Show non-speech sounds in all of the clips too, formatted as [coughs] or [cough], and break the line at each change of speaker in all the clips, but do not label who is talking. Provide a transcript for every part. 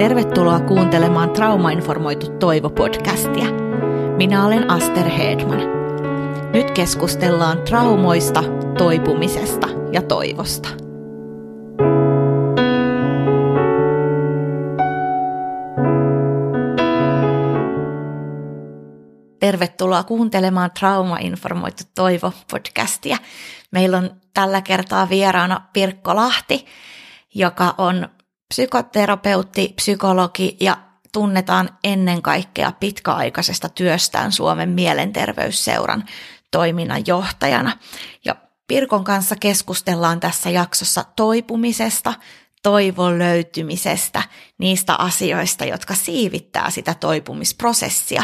Tervetuloa kuuntelemaan Traumainformoitu Toivo-podcastia. Minä olen Aster Hedman. Nyt keskustellaan traumoista, toipumisesta ja toivosta. Tervetuloa kuuntelemaan Traumainformoitu Toivo-podcastia. Meillä on tällä kertaa vieraana Pirkko Lahti, joka on psykoterapeutti, psykologi ja tunnetaan ennen kaikkea pitkäaikaisesta työstään Suomen mielenterveysseuran toiminnan johtajana. Ja Pirkon kanssa keskustellaan tässä jaksossa toipumisesta, toivon löytymisestä, niistä asioista, jotka siivittää sitä toipumisprosessia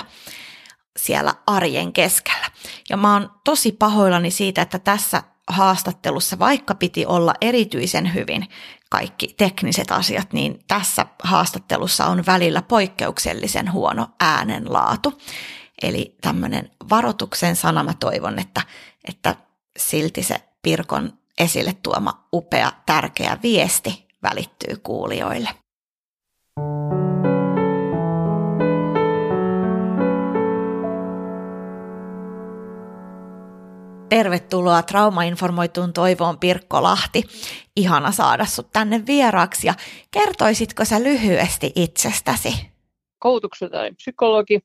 siellä arjen keskellä. Ja mä oon tosi pahoillani siitä, että tässä haastattelussa, vaikka piti olla erityisen hyvin kaikki tekniset asiat, niin tässä haastattelussa on välillä poikkeuksellisen huono äänenlaatu. Eli tämmöinen varoituksen sana mä toivon, että, että silti se Pirkon esille tuoma upea, tärkeä viesti välittyy kuulijoille. Tervetuloa traumainformoituun toivoon Pirkko Lahti. Ihana saada sut tänne vieraaksi ja kertoisitko sä lyhyesti itsestäsi?
Koulutuksena olen psykologi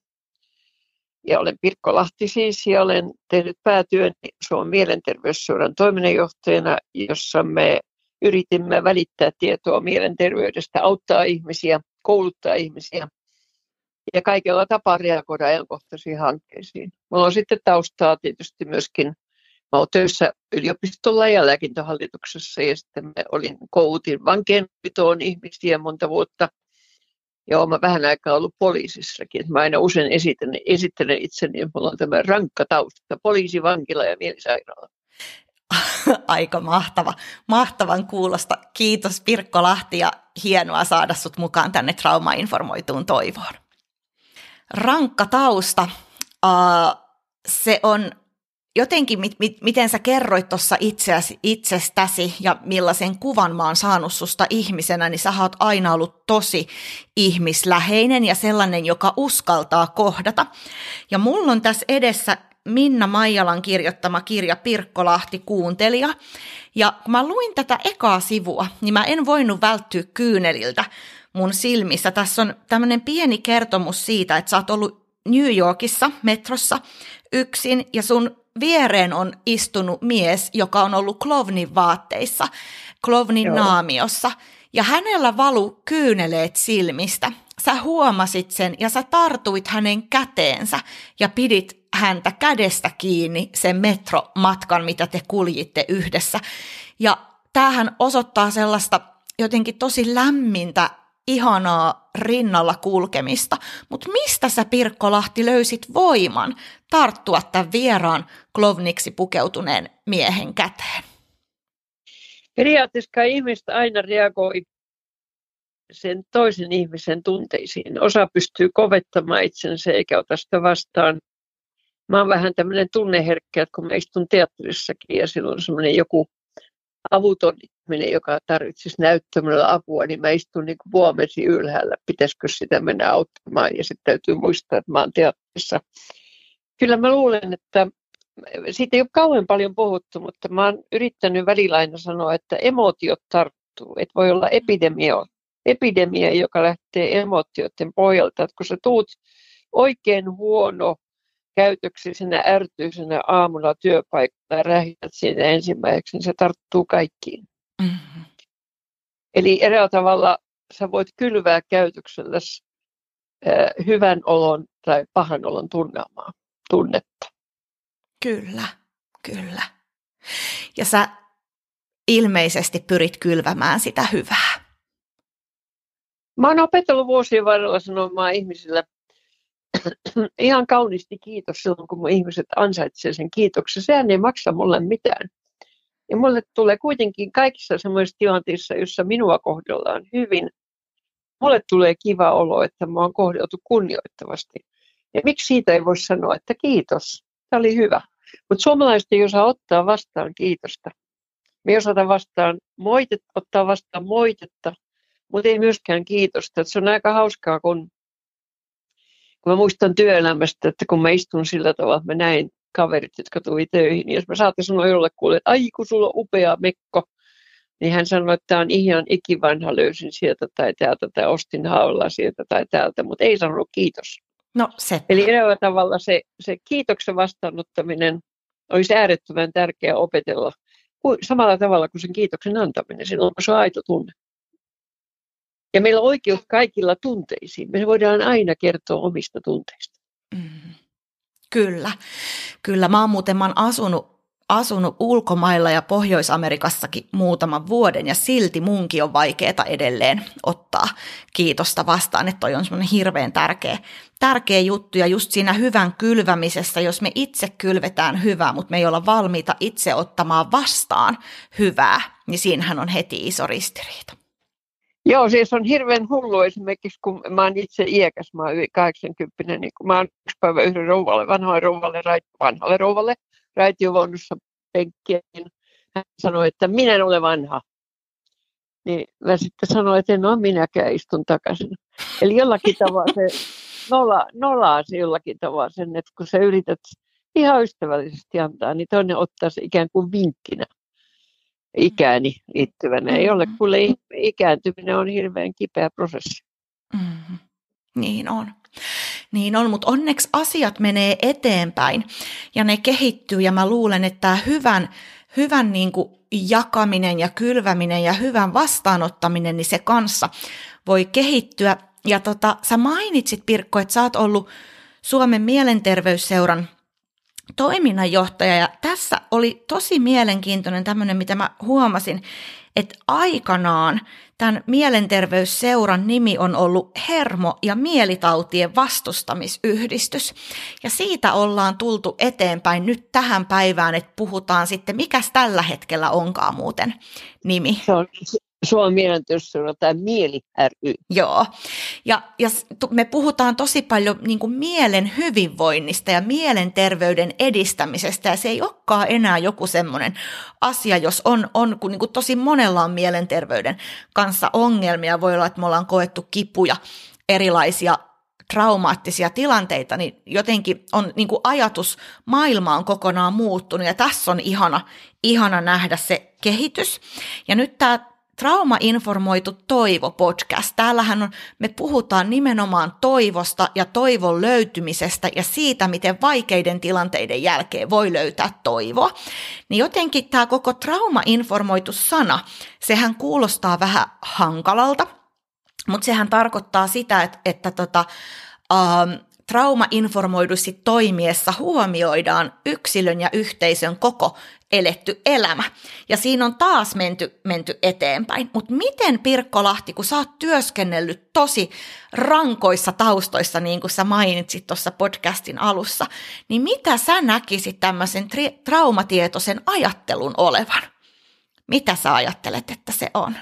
ja olen Pirkko Lahti siis ja olen tehnyt päätyön Suomen mielenterveysseuran toiminnanjohtajana, jossa me yritimme välittää tietoa mielenterveydestä, auttaa ihmisiä, kouluttaa ihmisiä ja kaikella tapaa reagoida ajankohtaisiin hankkeisiin. Mulla on sitten taustaa tietysti myöskin Mä olen töissä yliopistolla ja lääkintähallituksessa ja sitten mä olin koutin vankeenpitoon ihmisiä monta vuotta. Ja olen vähän aikaa ollut poliisissakin. Mä aina usein esittelen, esittelen itseni, että mulla on tämä rankka tausta, poliisi, vankila ja mielisairaala. [laughs]
Aika mahtava. Mahtavan kuulosta. Kiitos Pirkko Lahti ja hienoa saada sut mukaan tänne traumainformoituun toivoon. Rankka tausta. Uh, se on jotenkin, mit, mit, miten sä kerroit tuossa itsestäsi ja millaisen kuvan mä oon saanut susta ihmisenä, niin sä oot aina ollut tosi ihmisläheinen ja sellainen, joka uskaltaa kohdata. Ja mulla on tässä edessä Minna Maijalan kirjoittama kirja Pirkkolahti kuuntelija. Ja kun mä luin tätä ekaa sivua, niin mä en voinut välttyä kyyneliltä mun silmissä. Tässä on tämmöinen pieni kertomus siitä, että sä oot ollut New Yorkissa metrossa yksin ja sun viereen on istunut mies, joka on ollut klovnin vaatteissa, klovnin Joo. naamiossa, ja hänellä valu kyyneleet silmistä. Sä huomasit sen ja sä tartuit hänen käteensä ja pidit häntä kädestä kiinni sen metromatkan, mitä te kuljitte yhdessä. Ja tämähän osoittaa sellaista jotenkin tosi lämmintä ihanaa rinnalla kulkemista, mutta mistä sä Pirkko Lahti löysit voiman tarttua tämän vieraan klovniksi pukeutuneen miehen käteen?
Periaatteessa ihmistä aina reagoi sen toisen ihmisen tunteisiin. Osa pystyy kovettamaan itsensä eikä ota sitä vastaan. Mä oon vähän tämmöinen tunneherkkä, että kun mä istun teatterissakin ja silloin on semmoinen joku avuton ihminen, joka tarvitsisi näyttämällä apua, niin mä istun niin vuomesi ylhäällä, pitäisikö sitä mennä auttamaan. Ja sitten täytyy muistaa, että mä oon teatterissa. Kyllä mä luulen, että siitä ei ole kauhean paljon puhuttu, mutta mä oon yrittänyt välillä aina sanoa, että emotiot tarttuu. Että voi olla epidemia, epidemia, joka lähtee emotioiden pohjalta. Että kun sä tuut oikein huono käytöksisenä ärtyisenä aamulla työpaikalla ja rähjät siitä ensimmäiseksi, niin se tarttuu kaikkiin. Mm-hmm. Eli eräällä tavalla sä voit kylvää käytöksellä äh, hyvän olon tai pahan olon tunnelmaa, tunnetta.
Kyllä, kyllä. Ja sä ilmeisesti pyrit kylvämään sitä hyvää.
Mä oon opetellut vuosien varrella sanomaan ihmisille [coughs] ihan kauniisti kiitos silloin, kun mun ihmiset ansaitsevat sen kiitoksen. Sehän ei maksa mulle mitään. Ja mulle tulee kuitenkin kaikissa semmoisissa tilanteissa, joissa minua kohdellaan hyvin, mulle tulee kiva olo, että mä oon kohdeltu kunnioittavasti. Ja miksi siitä ei voi sanoa, että kiitos, tämä oli hyvä. Mutta suomalaiset ei osaa ottaa vastaan kiitosta. Me ei osata vastaan moitet, ottaa vastaan moitetta, mutta ei myöskään kiitosta. se on aika hauskaa, kun, kun mä muistan työelämästä, että kun mä istun sillä tavalla, että mä näin kaverit, jotka tuli töihin, niin jos mä saatte sanoa jollekulle, että ai kun sulla on upea mekko, niin hän sanoi, että tämä on ihan ikivanha, löysin sieltä tai täältä tai ostin haulaa sieltä tai täältä, mutta ei sanonut kiitos.
No se.
Eli eräällä tavalla se, se kiitoksen vastaanottaminen olisi äärettömän tärkeää opetella samalla tavalla kuin sen kiitoksen antaminen, silloin kun se on aito tunne. Ja meillä on oikeus kaikilla tunteisiin. Me voidaan aina kertoa omista tunteista. Mm.
Kyllä, kyllä. Mä oon muuten mä oon asunut asunut ulkomailla ja Pohjois-Amerikassakin muutaman vuoden ja silti munkin on vaikeaa edelleen ottaa kiitosta vastaan, että toi on semmoinen hirveän tärkeä, tärkeä juttu ja just siinä hyvän kylvämisessä, jos me itse kylvetään hyvää, mutta me ei olla valmiita itse ottamaan vastaan hyvää, niin siinähän on heti iso ristiriita.
Joo, siis on hirveän hullu esimerkiksi, kun mä oon itse iäkäs, mä oon yli 80, niin kun mä oon yksi päivä yhden rouvalle, vanhalle rouvalle, vanhalle rouvalle, raitiovaunussa penkkiä, niin hän sanoi, että minä en ole vanha. Niin mä sitten sanoin, että en ole minäkään istun takaisin. Eli jollakin tavalla se [laughs] nola, nolaa se jollakin tavalla sen, että kun sä yrität ihan ystävällisesti antaa, niin toinen ottaa se ikään kuin vinkkinä ikääni liittyvänä. Ei ole, mm-hmm. kuule ikääntyminen on hirveän kipeä prosessi.
Mm-hmm. Niin on. Niin on, mutta onneksi asiat menee eteenpäin ja ne kehittyy ja mä luulen, että tämä hyvän, hyvän niin kuin jakaminen ja kylväminen ja hyvän vastaanottaminen, niin se kanssa voi kehittyä. Ja tota, sä mainitsit Pirkko, että sä oot ollut Suomen mielenterveysseuran toiminnanjohtaja ja tässä oli tosi mielenkiintoinen tämmöinen, mitä mä huomasin, että aikanaan tämän mielenterveysseuran nimi on ollut Hermo- ja mielitautien vastustamisyhdistys. Ja siitä ollaan tultu eteenpäin nyt tähän päivään, että puhutaan sitten, mikäs tällä hetkellä onkaan muuten nimi.
Se on Suomen mielenterveysseura tai Mieli ry.
Joo, ja, ja me puhutaan tosi paljon niin kuin mielen hyvinvoinnista ja mielenterveyden edistämisestä, ja se ei olekaan enää joku semmoinen asia, jos on, on kun niin kuin tosi monella on mielenterveyden kanssa ongelmia, voi olla, että me ollaan koettu kipuja, erilaisia traumaattisia tilanteita, niin jotenkin on niin kuin ajatus, maailma on kokonaan muuttunut ja tässä on ihana, ihana nähdä se kehitys. Ja nyt tämä Trauma-informoitu toivo podcast. Täällähän on, me puhutaan nimenomaan toivosta ja toivon löytymisestä ja siitä, miten vaikeiden tilanteiden jälkeen voi löytää toivoa. Niin jotenkin tämä koko trauma-informoitu sana, sehän kuulostaa vähän hankalalta, mutta sehän tarkoittaa sitä, että, että tota, ähm, trauma-informoidusti toimiessa huomioidaan yksilön ja yhteisön koko eletty elämä. Ja siinä on taas menty, menty eteenpäin. Mutta miten Pirkko Lahti, kun sä oot työskennellyt tosi rankoissa taustoissa, niin kuin sä mainitsit tuossa podcastin alussa, niin mitä sä näkisit tämmöisen tri- traumatietoisen ajattelun olevan? Mitä sä ajattelet, että se on?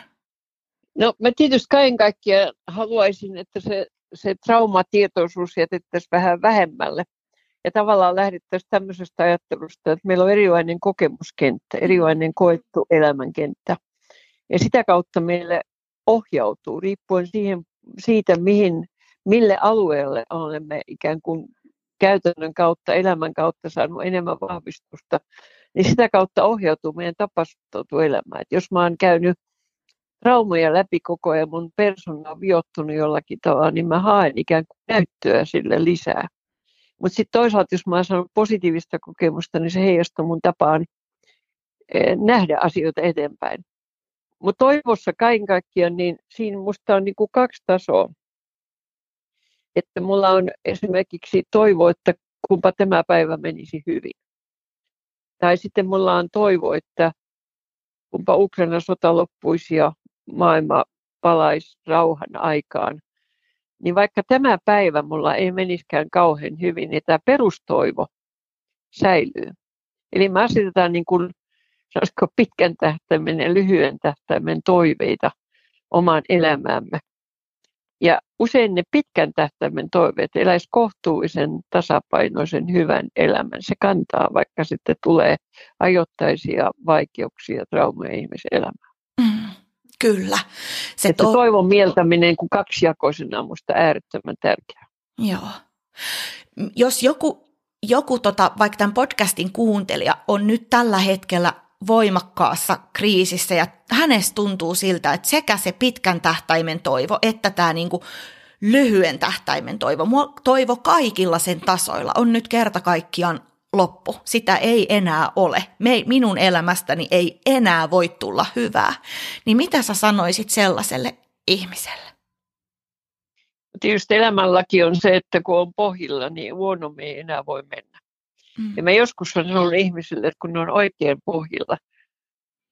No mä tietysti kaiken kaikkiaan haluaisin, että se, se traumatietoisuus jätettäisiin vähän vähemmälle ja tavallaan lähdettäisiin tämmöisestä ajattelusta, että meillä on erilainen kokemuskenttä, erilainen koettu elämänkenttä. Ja sitä kautta meille ohjautuu, riippuen siihen, siitä, mihin, mille alueelle olemme ikään kuin käytännön kautta, elämän kautta saanut enemmän vahvistusta, niin sitä kautta ohjautuu meidän tapa suhtautua elämään. Et jos mä oon käynyt traumoja läpi koko ajan, mun persona on viottunut jollakin tavalla, niin mä haen ikään kuin näyttöä sille lisää. Mutta sitten toisaalta, jos mä oon saanut positiivista kokemusta, niin se heijastuu mun tapaan eh, nähdä asioita eteenpäin. Mutta toivossa kaiken kaikkiaan, niin siinä musta on niinku kaksi tasoa. Että mulla on esimerkiksi toivo, että kumpa tämä päivä menisi hyvin. Tai sitten mulla on toivo, että kumpa Ukraina sota loppuisi ja maailma palaisi rauhan aikaan niin vaikka tämä päivä mulla ei meniskään kauhean hyvin, niin tämä perustoivo säilyy. Eli me asetetaan niin kuin, pitkän tähtäimen ja lyhyen tähtäimen toiveita omaan elämäämme. Ja usein ne pitkän tähtäimen toiveet eläisi kohtuullisen tasapainoisen hyvän elämän. Se kantaa, vaikka sitten tulee ajoittaisia vaikeuksia, traumeja ihmisen elämään.
Kyllä.
Se, to... se toivon mieltäminen kuin kaksijakoisena on minusta äärettömän tärkeää.
Joo. Jos joku, joku tota, vaikka tämän podcastin kuuntelija on nyt tällä hetkellä voimakkaassa kriisissä ja hänestä tuntuu siltä, että sekä se pitkän tähtäimen toivo että tämä niinku lyhyen tähtäimen toivo, toivo kaikilla sen tasoilla on nyt kerta kaikkiaan loppu. Sitä ei enää ole. Me, minun elämästäni ei enää voi tulla hyvää. Niin mitä sä sanoisit sellaiselle ihmiselle?
Tietysti elämänlaki on se, että kun on pohjilla, niin huonommin ei enää voi mennä. Mm. Ja mä joskus on sanonut ihmisille, että kun ne on oikein pohjilla,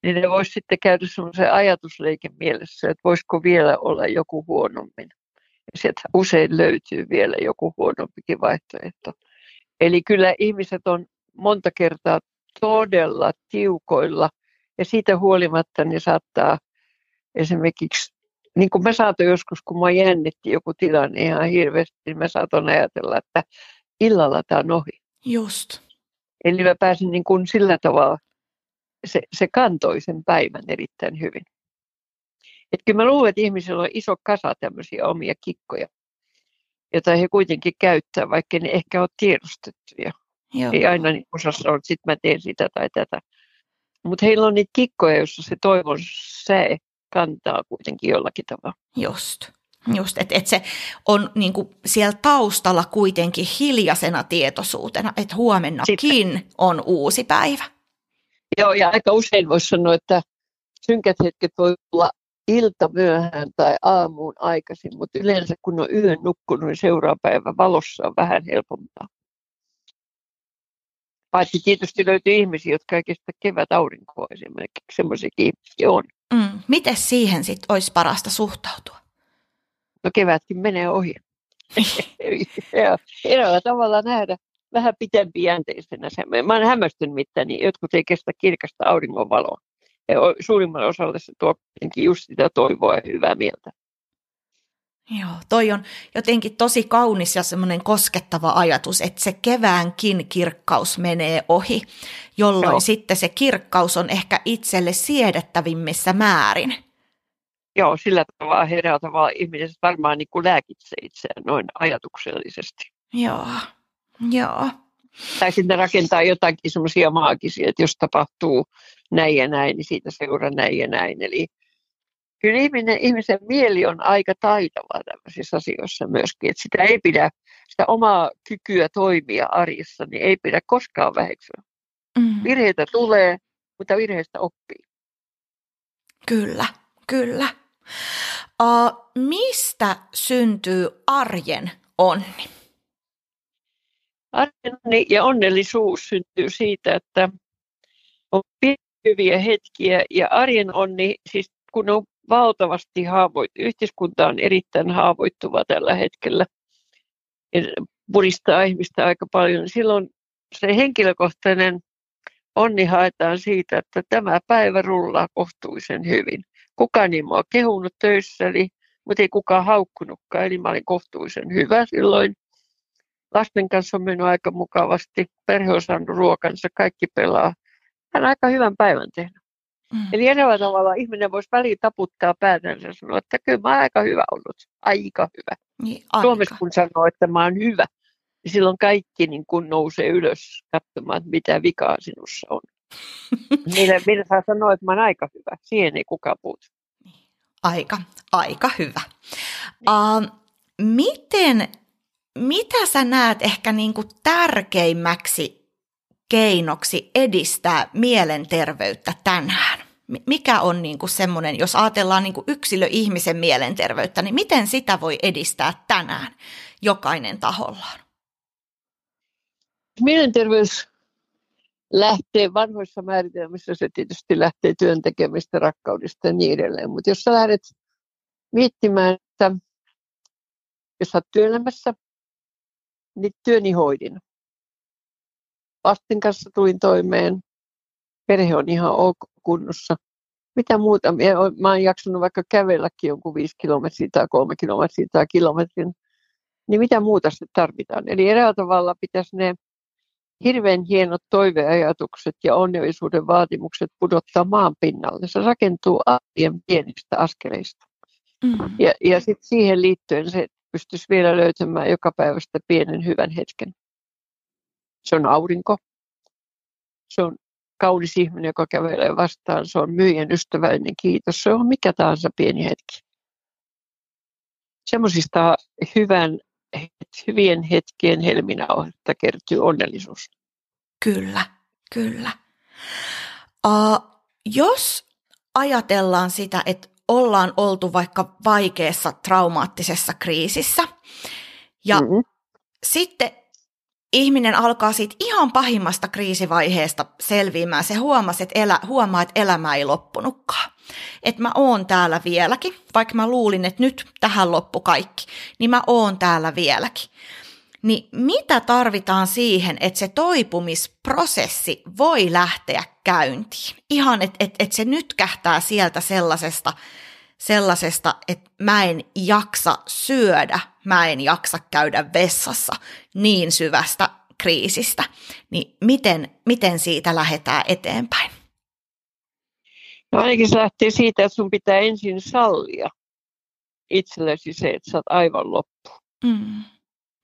niin ne voisi sitten käydä semmoisen ajatusleikin mielessä, että voisiko vielä olla joku huonommin. Ja sieltä usein löytyy vielä joku huonompikin vaihtoehto. Eli kyllä ihmiset on monta kertaa todella tiukoilla ja siitä huolimatta ne saattaa esimerkiksi, niin kuin mä saatoin joskus, kun mä jännitti joku tilanne ihan hirveästi, niin mä saatoin ajatella, että illalla tämä on ohi.
Just.
Eli mä pääsin niin kuin sillä tavalla, se, se kantoi sen päivän erittäin hyvin. Et kyllä mä luulen, että ihmisillä on iso kasa tämmöisiä omia kikkoja jota he kuitenkin käyttää, vaikka ne ehkä ole tiedostettuja. Joo. Ei aina niin osassa ole, että sitten mä teen sitä tai tätä. Mutta heillä on niitä kikkoja, joissa se toivon se kantaa kuitenkin jollakin tavalla.
Just. Just, että et se on niinku siellä taustalla kuitenkin hiljaisena tietoisuutena, että huomennakin Sitten. on uusi päivä.
Joo, ja aika usein voisi sanoa, että synkät hetket voi olla ilta myöhään tai aamuun aikaisin, mutta yleensä kun on yön nukkunut, niin seuraava päivä valossa on vähän helpompaa. Paitsi tietysti löytyy ihmisiä, jotka ei kestä kevät aurinkoa esimerkiksi, semmoisiakin ihmisiä on.
Mm. Miten siihen sitten olisi parasta suhtautua?
No kevätkin menee ohi. [laughs] Eräällä tavalla nähdä vähän pitempijänteisenä. Mä olen hämmästynyt, että niin jotkut ei kestä kirkasta auringonvaloa suurimmalle osalle se tuo just sitä toivoa ja hyvää mieltä.
Joo, toi on jotenkin tosi kaunis ja semmoinen koskettava ajatus, että se keväänkin kirkkaus menee ohi, jolloin Joo. sitten se kirkkaus on ehkä itselle siedettävimmissä määrin.
Joo, sillä tavalla herää tavalla ihmiset varmaan niin kuin lääkitsee itseään noin ajatuksellisesti.
Joo, joo.
Tai sitten rakentaa jotakin semmoisia maagisia, että jos tapahtuu näin ja näin, niin siitä seuraa näin ja näin. Eli kyllä ihminen, ihmisen mieli on aika taitava tämmöisissä asioissa myöskin, että sitä ei pidä, sitä omaa kykyä toimia arjessa, niin ei pidä koskaan väheksyä. Mm. Virheitä tulee, mutta virheistä oppii.
Kyllä, kyllä. Uh, mistä syntyy arjen onni?
Arjen onni ja onnellisuus syntyy siitä, että on hyviä hetkiä. Ja arjen onni, siis kun on valtavasti haavoittu, yhteiskunta on erittäin haavoittuva tällä hetkellä. Ja puristaa ihmistä aika paljon, silloin se henkilökohtainen onni haetaan siitä, että tämä päivä rullaa kohtuullisen hyvin. Kukaan ei mua kehunut töissäni, mutta ei kukaan haukkunutkaan, eli mä olin kohtuullisen hyvä silloin. Lasten kanssa on mennyt aika mukavasti, perhe on saanut ruokansa, kaikki pelaa hän on aika hyvän päivän tehnyt. Mm. Eli eräällä tavalla ihminen voisi väliin taputtaa päätänsä ja sanoa, että kyllä mä oon aika hyvä ollut. Aika hyvä. Niin, aika. Suomessa kun sanoo, että mä oon hyvä, niin silloin kaikki niin kun nousee ylös katsomaan, että mitä vikaa sinussa on. [laughs] millä, millä saa sanoa, että mä oon aika hyvä. Siihen ei kukaan puutu.
Aika, aika hyvä. Uh, miten, mitä sä näet ehkä niin kuin tärkeimmäksi keinoksi edistää mielenterveyttä tänään? Mikä on niin kuin semmoinen, jos ajatellaan niin kuin yksilö-ihmisen mielenterveyttä, niin miten sitä voi edistää tänään jokainen tahollaan?
Mielenterveys lähtee vanhoissa määritelmissä, se tietysti lähtee työntekemistä, rakkaudesta ja niin edelleen. Mutta jos sä lähdet miettimään, että jos sä oot työelämässä, niin työni hoidin lasten kanssa tulin toimeen. Perhe on ihan ok kunnossa. Mitä muuta? Mä oon jaksanut vaikka kävelläkin jonkun viisi kilometriä tai kolme kilometriä tai kilometrin. Niin mitä muuta sitten tarvitaan? Eli eräällä tavalla pitäisi ne hirveän hienot toiveajatukset ja onnellisuuden vaatimukset pudottaa maan pinnalle. Se rakentuu arjen pienistä askeleista. Mm. Ja, ja sitten siihen liittyen se pystyisi vielä löytämään joka päivästä pienen hyvän hetken. Se on aurinko. Se on kaunis ihminen, joka kävelee vastaan. Se on myyjän ystävällinen kiitos. Se on mikä tahansa pieni hetki. Semmoisista hyvän, hyvien hetkien helminauhetta kertyy onnellisuus.
Kyllä, kyllä. Uh, jos ajatellaan sitä, että ollaan oltu vaikka vaikeassa traumaattisessa kriisissä ja mm-hmm. sitten ihminen alkaa siitä ihan pahimmasta kriisivaiheesta selviämään. Se huomasi, että elä, huomaa, että elämä ei loppunutkaan. Että mä oon täällä vieläkin, vaikka mä luulin, että nyt tähän loppu kaikki, niin mä oon täällä vieläkin. Niin mitä tarvitaan siihen, että se toipumisprosessi voi lähteä käyntiin? Ihan, että et, et se nyt kähtää sieltä sellaisesta, sellaisesta, että mä en jaksa syödä, mä en jaksa käydä vessassa niin syvästä kriisistä. Niin miten, miten siitä lähdetään eteenpäin?
No ainakin se lähtee siitä, että sun pitää ensin sallia itsellesi se, että sä oot aivan loppu. Mm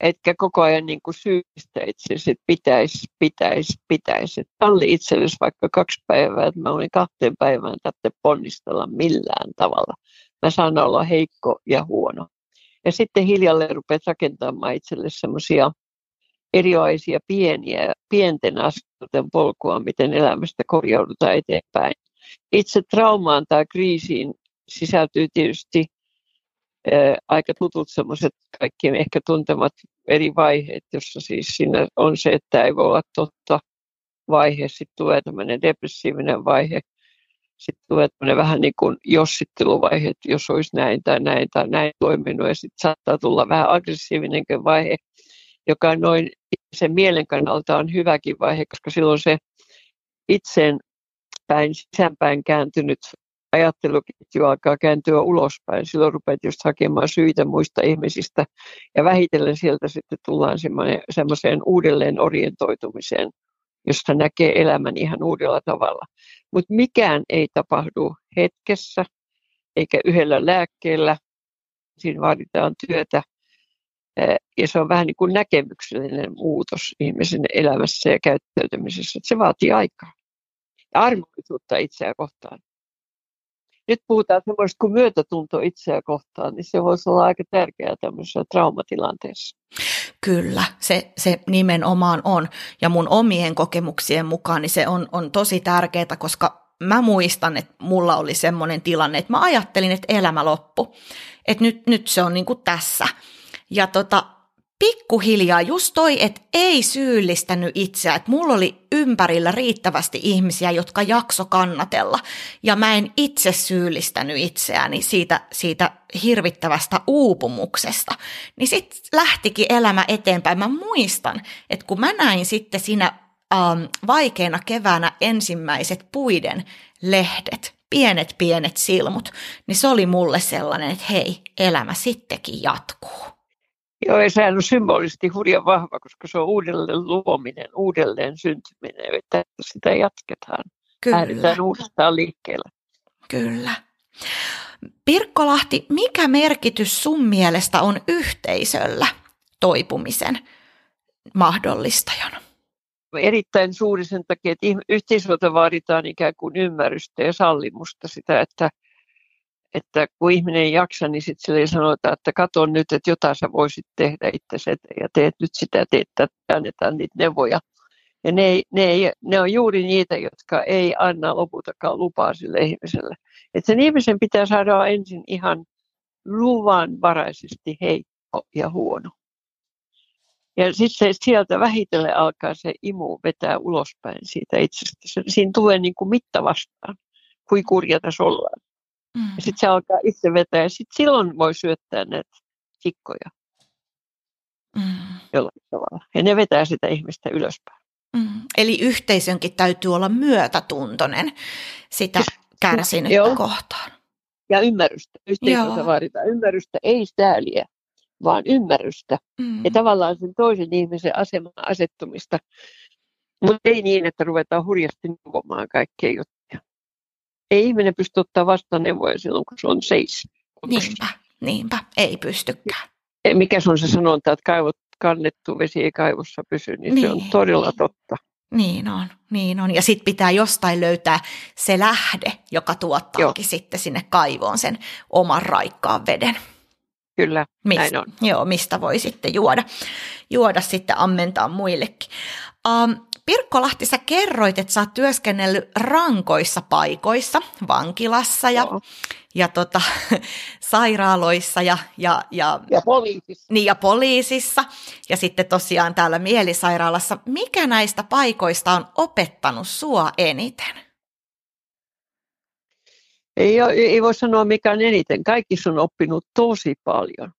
etkä koko ajan niin kuin syystä itsesi, että pitäisi, pitäisi, pitäisi. Salli itsellesi vaikka kaksi päivää, että mä olin kahteen päivään tarvitse ponnistella millään tavalla. Mä saan olla heikko ja huono. Ja sitten hiljalleen rupeat rakentamaan itselle semmoisia erilaisia pieniä, pienten askelten polkua, miten elämästä korjaudutaan eteenpäin. Itse traumaan tai kriisiin sisältyy tietysti aika tutut semmoiset kaikkien ehkä tuntemat eri vaiheet, jossa siis siinä on se, että ei voi olla totta vaihe, sitten tulee tämmöinen depressiivinen vaihe, sitten tulee tämmöinen vähän niin kuin jossitteluvaihe, että jos olisi näin tai näin tai näin toiminut, ja sitten saattaa tulla vähän aggressiivinen vaihe, joka noin sen mielen kannalta on hyväkin vaihe, koska silloin se itseen päin, sisäänpäin kääntynyt ajatteluketju alkaa kääntyä ulospäin. Silloin rupeat just hakemaan syitä muista ihmisistä ja vähitellen sieltä sitten tullaan semmoiseen uudelleen orientoitumiseen, josta näkee elämän ihan uudella tavalla. Mutta mikään ei tapahdu hetkessä eikä yhdellä lääkkeellä. Siinä vaaditaan työtä ja se on vähän niin kuin näkemyksellinen muutos ihmisen elämässä ja käyttäytymisessä. Se vaatii aikaa ja armollisuutta itseä kohtaan nyt puhutaan semmoista kuin myötätunto itseä kohtaan, niin se voisi olla aika tärkeää tämmöisessä traumatilanteessa.
Kyllä, se, se nimenomaan on. Ja mun omien kokemuksien mukaan niin se on, on tosi tärkeää, koska mä muistan, että mulla oli semmoinen tilanne, että mä ajattelin, että elämä loppu. Että nyt, nyt se on niin kuin tässä. Ja tota, pikkuhiljaa just toi, että ei syyllistänyt itseä, että mulla oli ympärillä riittävästi ihmisiä, jotka jakso kannatella, ja mä en itse syyllistänyt itseäni siitä, siitä hirvittävästä uupumuksesta, niin sitten lähtikin elämä eteenpäin. Mä muistan, että kun mä näin sitten siinä ähm, vaikeana keväänä ensimmäiset puiden lehdet, pienet pienet silmut, niin se oli mulle sellainen, että hei, elämä sittenkin jatkuu.
Joo, ja sehän on symbolisesti hurjan vahva, koska se on uudelleen luominen, uudelleen syntyminen, että sitä jatketaan. Kyllä. Lähdetään uudestaan liikkeelle.
Kyllä. Pirkko Lahti, mikä merkitys sun mielestä on yhteisöllä toipumisen mahdollistajana?
Erittäin suuri sen takia, että yhteisöltä vaaditaan ikään kuin ymmärrystä ja sallimusta sitä, että että kun ihminen ei jaksa, niin sitten sille sanotaan, että katso nyt, että jotain sä voisit tehdä itse ja teet nyt sitä, teet tätä, annetaan niitä neuvoja. Ja ne, ei, ne, ei, ne on juuri niitä, jotka ei anna lopultakaan lupaa sille ihmiselle. Että sen ihmisen pitää saada ensin ihan luvanvaraisesti heikko ja huono. Ja sitten sieltä vähitellen alkaa se imu vetää ulospäin siitä itsestä. Siinä tulee niin kuin mitta vastaan, kuin kurja tässä ollaan. Mm. Ja sitten se alkaa itse vetää ja sitten silloin voi syöttää näitä tikkoja mm. jollain tavalla. Ja ne vetää sitä ihmistä ylöspäin.
Mm. Eli yhteisönkin täytyy olla myötätuntoinen sitä kärsinyttä Joo. kohtaan.
Ja ymmärrystä. Yhteisössä vaaditaan ymmärrystä, ei sääliä, vaan ymmärrystä. Mm. Ja tavallaan sen toisen ihmisen aseman asettumista Mutta ei niin, että ruvetaan hurjasti neuvomaan kaikkea. Ei ihminen pysty ottaa vastaan neuvoja silloin, kun se on seis.
Niinpä, niinpä, ei pystykään.
Mikä se on se sanonta, että kaivot, kannettu vesi ei kaivossa pysy, niin, niin. se on niin. todella totta.
Niin on, niin on. Ja sitten pitää jostain löytää se lähde, joka tuottaakin Joo. sitten sinne kaivoon sen oman raikkaan veden.
Kyllä,
Mist,
näin on.
Joo, mistä voi sitten juoda, juoda sitten ammentaa muillekin. Um, Pirkko Lahti, sä kerroit, että sä oot työskennellyt rankoissa paikoissa, vankilassa ja, ja tota, [laughs] sairaaloissa ja, ja,
ja, ja, poliisissa.
Niin, ja poliisissa. Ja sitten tosiaan täällä mielisairaalassa. Mikä näistä paikoista on opettanut sua eniten?
Ei, ei voi sanoa mikä on eniten. Kaikki on oppinut tosi paljon.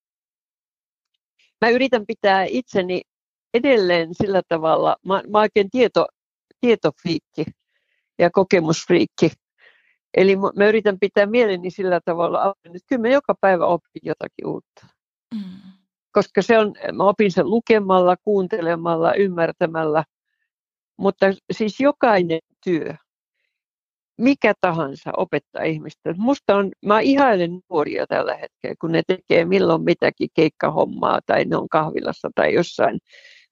Mä yritän pitää itseni edelleen sillä tavalla, mä, mä oikein tieto, tietofriikki ja kokemusfriikki. Eli mä yritän pitää mieleni sillä tavalla, että kyllä mä joka päivä opin jotakin uutta. Mm. Koska se on, mä opin sen lukemalla, kuuntelemalla, ymmärtämällä. Mutta siis jokainen työ, mikä tahansa opettaa ihmistä. Musta on, mä ihailen nuoria tällä hetkellä, kun ne tekee milloin mitäkin keikkahommaa tai ne on kahvilassa tai jossain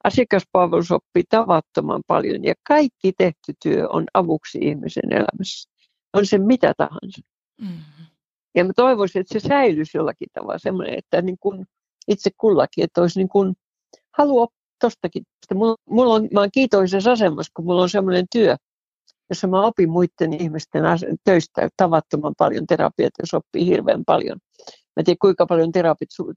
Asiakaspalvelus oppii tavattoman paljon ja kaikki tehty työ on avuksi ihmisen elämässä. On se mitä tahansa. Mm-hmm. Ja mä toivoisin, että se säilyisi jollakin tavalla semmoinen, että niin kuin itse kullakin, että olisi niin kuin halu tostakin. Mulla, mulla on, mä olen kiitollisessa asemassa, kun mulla on semmoinen työ, jossa mä opin muiden ihmisten töistä tavattoman paljon terapiat, jos oppii hirveän paljon. Mä en tiedä, kuinka paljon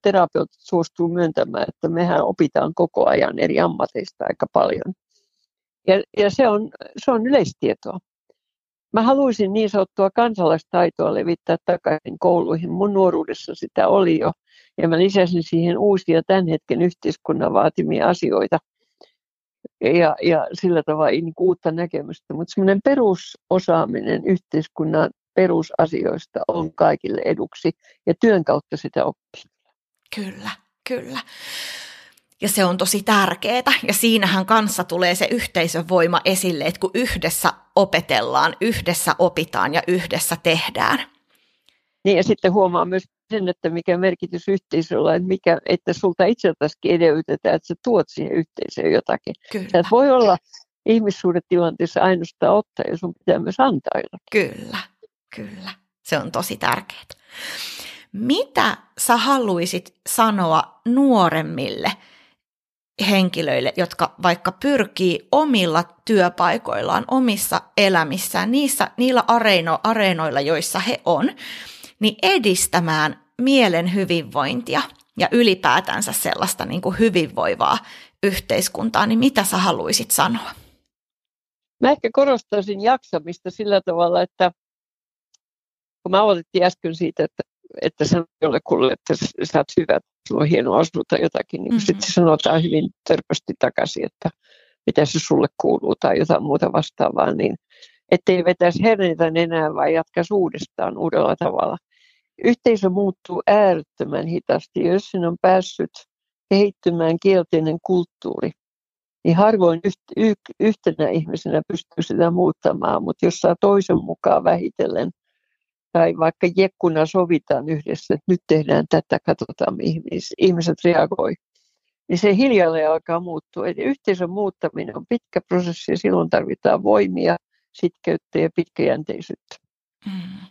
terapeutit suostuu myöntämään, että mehän opitaan koko ajan eri ammateista aika paljon. Ja, ja se, on, se on yleistietoa. Mä haluaisin niin sanottua kansalaistaitoa levittää takaisin kouluihin. Mun nuoruudessa sitä oli jo. Ja mä lisäsin siihen uusia tämän hetken yhteiskunnan vaatimia asioita. Ja, ja sillä tavalla niin uutta näkemystä. Mutta semmoinen perusosaaminen yhteiskunnan perusasioista on kaikille eduksi ja työn kautta sitä oppii.
Kyllä, kyllä. Ja se on tosi tärkeää. Ja siinähän kanssa tulee se yhteisön voima esille, että kun yhdessä opetellaan, yhdessä opitaan ja yhdessä tehdään.
Niin ja sitten huomaa myös sen, että mikä merkitys yhteisöllä on, että, mikä, että sulta itseltäskin edellytetään, että sä tuot siihen yhteisöön jotakin. Kyllä. Sä et voi olla ihmissuhdetilanteessa ainoastaan ottaa ja sun pitää myös antaa jotakin.
Kyllä, Kyllä, se on tosi tärkeää. Mitä sä haluaisit sanoa nuoremmille henkilöille, jotka vaikka pyrkii omilla työpaikoillaan, omissa elämissään, niissä, niillä areino, areenoilla, joissa he on, niin edistämään mielen hyvinvointia ja ylipäätänsä sellaista niin kuin hyvinvoivaa yhteiskuntaa, niin mitä sä haluaisit sanoa?
Mä ehkä korostaisin jaksamista sillä tavalla, että kun mä aloitettiin äsken siitä, että, että sanon jollekulle, että sä oot hyvä, sulla on hieno asu tai jotakin, niin mm-hmm. sitten sanotaan hyvin törpösti takaisin, että mitä se sulle kuuluu tai jotain muuta vastaavaa, niin ettei vetäisi herneitä enää, vaan jatkaisi uudestaan uudella tavalla. Yhteisö muuttuu äärettömän hitaasti, jos sinne on päässyt kehittymään kielteinen kulttuuri, niin harvoin yhtenä ihmisenä pystyy sitä muuttamaan, mutta jos saa toisen mukaan vähitellen – tai vaikka jekkuna sovitaan yhdessä, että nyt tehdään tätä, katsotaan mihin ihmiset reagoi, niin se hiljalleen alkaa muuttua. Eli yhteisön muuttaminen on pitkä prosessi ja silloin tarvitaan voimia, sitkeyttä ja pitkäjänteisyyttä. Mm.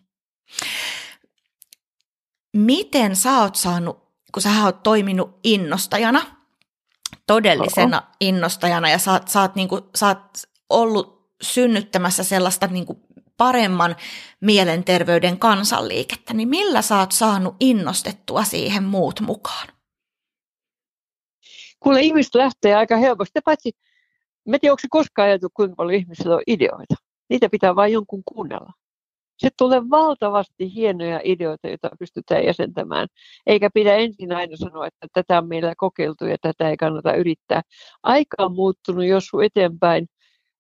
Miten sä oot saanut, kun sä oot toiminut innostajana, todellisena Oho. innostajana ja sä, oot, sä, oot, niin kuin, sä oot ollut synnyttämässä sellaista niin kuin paremman mielenterveyden kansanliikettä, niin millä sä oot saanut innostettua siihen muut mukaan? Kuule, ihmiset lähtee aika helposti, paitsi, mä tiedän, onko se koskaan ajateltu, kuinka paljon ihmisillä on ideoita. Niitä pitää vain jonkun kuunnella. Se tulee valtavasti hienoja ideoita, joita pystytään jäsentämään. Eikä pidä ensin aina sanoa, että tätä on meillä kokeiltu ja tätä ei kannata yrittää. Aika on muuttunut jos eteenpäin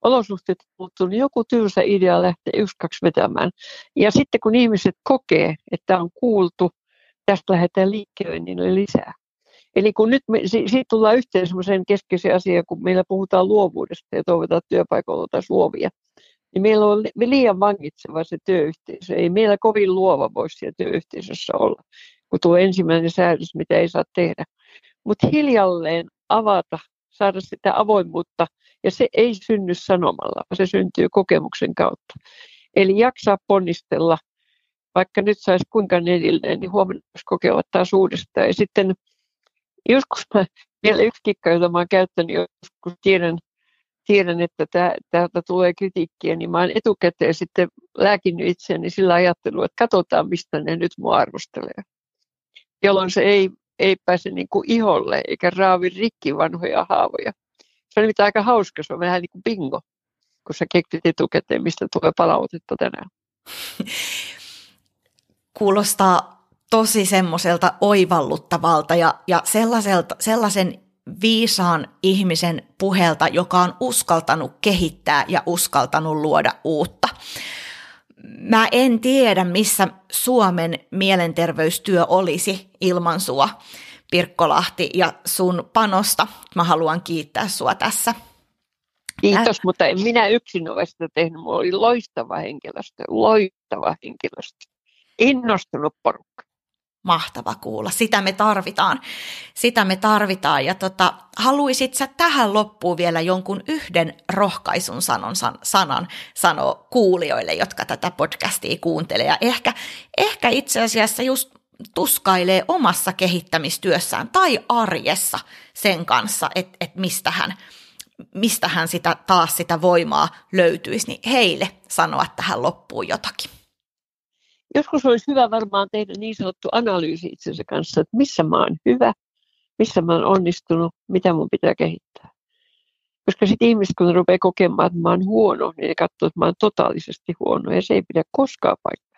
olosuhteet muuttuu, niin joku tylsä idea lähtee yksi, kaksi vetämään. Ja sitten kun ihmiset kokee, että on kuultu, tästä lähdetään liikkeelle, niin lisää. Eli kun nyt me, siitä tullaan yhteen semmoiseen keskeiseen asiaan, kun meillä puhutaan luovuudesta ja toivotaan työpaikoilla taas luovia, niin meillä on liian vangitseva se työyhteisö. Ei meillä kovin luova voisi siellä työyhteisössä olla, kun tuo ensimmäinen säädös, mitä ei saa tehdä. Mutta hiljalleen avata, saada sitä avoimuutta, ja se ei synny sanomalla, vaan se syntyy kokemuksen kautta. Eli jaksaa ponnistella, vaikka nyt saisi kuinka edelleen, niin huomenna kokea taas uudestaan. Ja sitten joskus mä, vielä yksi kikka, jota mä oon käyttänyt joskus, tiedän, tiedän että täältä tulee kritiikkiä, niin mä oon etukäteen sitten lääkinnyt itseäni sillä ajattelua, että katsotaan, mistä ne nyt mua arvostelee. Jolloin se ei, ei pääse niin kuin iholle eikä raavi rikki vanhoja haavoja. Se on aika hauska, se on vähän niin kuin bingo, kun sä keksit etukäteen, mistä tulee palautetta tänään. [laughs]
Kuulostaa tosi semmoiselta oivalluttavalta ja, ja sellaiselta, sellaisen viisaan ihmisen puhelta, joka on uskaltanut kehittää ja uskaltanut luoda uutta. Mä en tiedä, missä Suomen mielenterveystyö olisi ilman sua, Pirkko Lahti, ja sun panosta. Mä haluan kiittää sua tässä.
Kiitos, Ä- mutta en minä yksin ole sitä tehnyt. Mulla oli loistava henkilöstö, loistava henkilöstö. Innostunut porukka
mahtava kuulla. Sitä me tarvitaan. Sitä me tarvitaan. Ja tota, haluisit sä tähän loppuun vielä jonkun yhden rohkaisun sanon, san, sanan sanoa kuulijoille, jotka tätä podcastia kuuntelee. Ja ehkä, ehkä itse asiassa just tuskailee omassa kehittämistyössään tai arjessa sen kanssa, että et mistä hän mistä hän sitä, taas sitä voimaa löytyisi, niin heille sanoa tähän loppuun jotakin
joskus olisi hyvä varmaan tehdä niin sanottu analyysi itsensä kanssa, että missä mä oon hyvä, missä mä oon onnistunut, mitä mun pitää kehittää. Koska sitten ihmiset, kun rupeaa kokemaan, että mä oon huono, niin ne katsoo, että mä oon totaalisesti huono, ja se ei pidä koskaan paikkaa.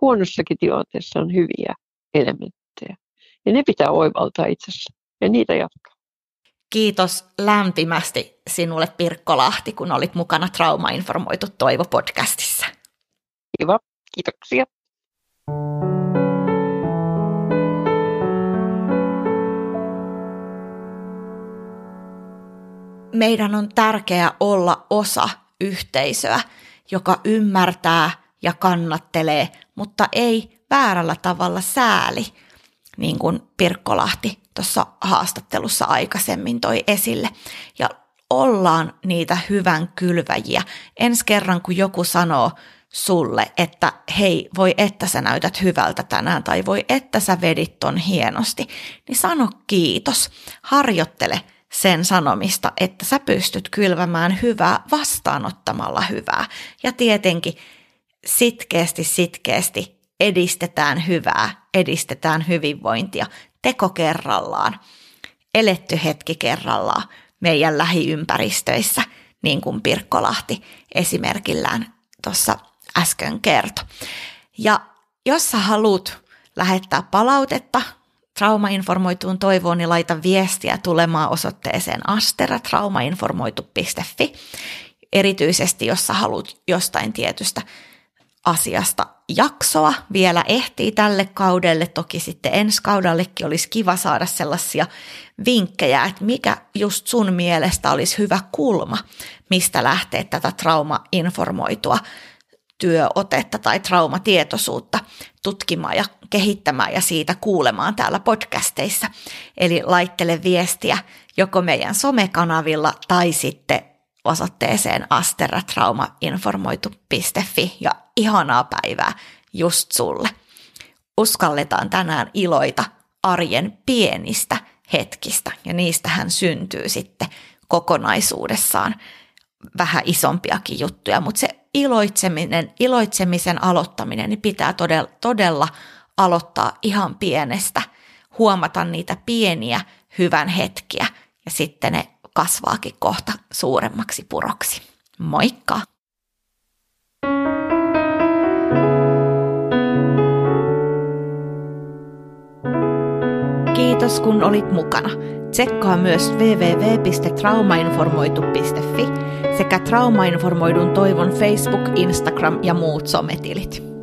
Huonossakin tilanteessa on hyviä elementtejä, ja ne pitää oivaltaa itsessä, ja niitä jatkaa.
Kiitos lämpimästi sinulle Pirkko Lahti, kun olit mukana Trauma-informoitu Toivo-podcastissa.
Kiva. Kiitoksia.
Meidän on tärkeää olla osa yhteisöä, joka ymmärtää ja kannattelee, mutta ei väärällä tavalla sääli, niin kuin Pirkko Lahti tuossa haastattelussa aikaisemmin toi esille. Ja ollaan niitä hyvän kylväjiä. Ensi kerran, kun joku sanoo sulle, että hei, voi että sä näytät hyvältä tänään tai voi että sä vedit ton hienosti, niin sano kiitos. Harjoittele sen sanomista, että sä pystyt kylvämään hyvää vastaanottamalla hyvää. Ja tietenkin sitkeästi, sitkeästi edistetään hyvää, edistetään hyvinvointia, teko kerrallaan, eletty hetki kerrallaan meidän lähiympäristöissä, niin kuin Pirkkolahti esimerkillään tuossa äsken kertoi. Ja jos sä haluat lähettää palautetta traumainformoituun toivoon, niin laita viestiä tulemaan osoitteeseen asteratraumainformoitu.fi. Erityisesti, jos sä haluat jostain tietystä asiasta jaksoa vielä ehtii tälle kaudelle. Toki sitten ensi kaudellekin olisi kiva saada sellaisia vinkkejä, että mikä just sun mielestä olisi hyvä kulma, mistä lähtee tätä trauma-informoitua työotetta tai traumatietoisuutta tutkimaan ja kehittämään ja siitä kuulemaan täällä podcasteissa. Eli laittele viestiä joko meidän somekanavilla tai sitten osoitteeseen asterratraumainformoitu.fi ja ihanaa päivää just sulle. Uskalletaan tänään iloita arjen pienistä hetkistä. Ja niistähän syntyy sitten kokonaisuudessaan vähän isompiakin juttuja, mutta se iloitseminen, iloitsemisen aloittaminen niin pitää todella, todella aloittaa ihan pienestä, huomata niitä pieniä hyvän hetkiä ja sitten ne kasvaakin kohta suuremmaksi puroksi. Moikka! Kiitos kun olit mukana. Tsekkaa myös www.traumainformoitu.fi sekä Traumainformoidun toivon Facebook, Instagram ja muut sometilit.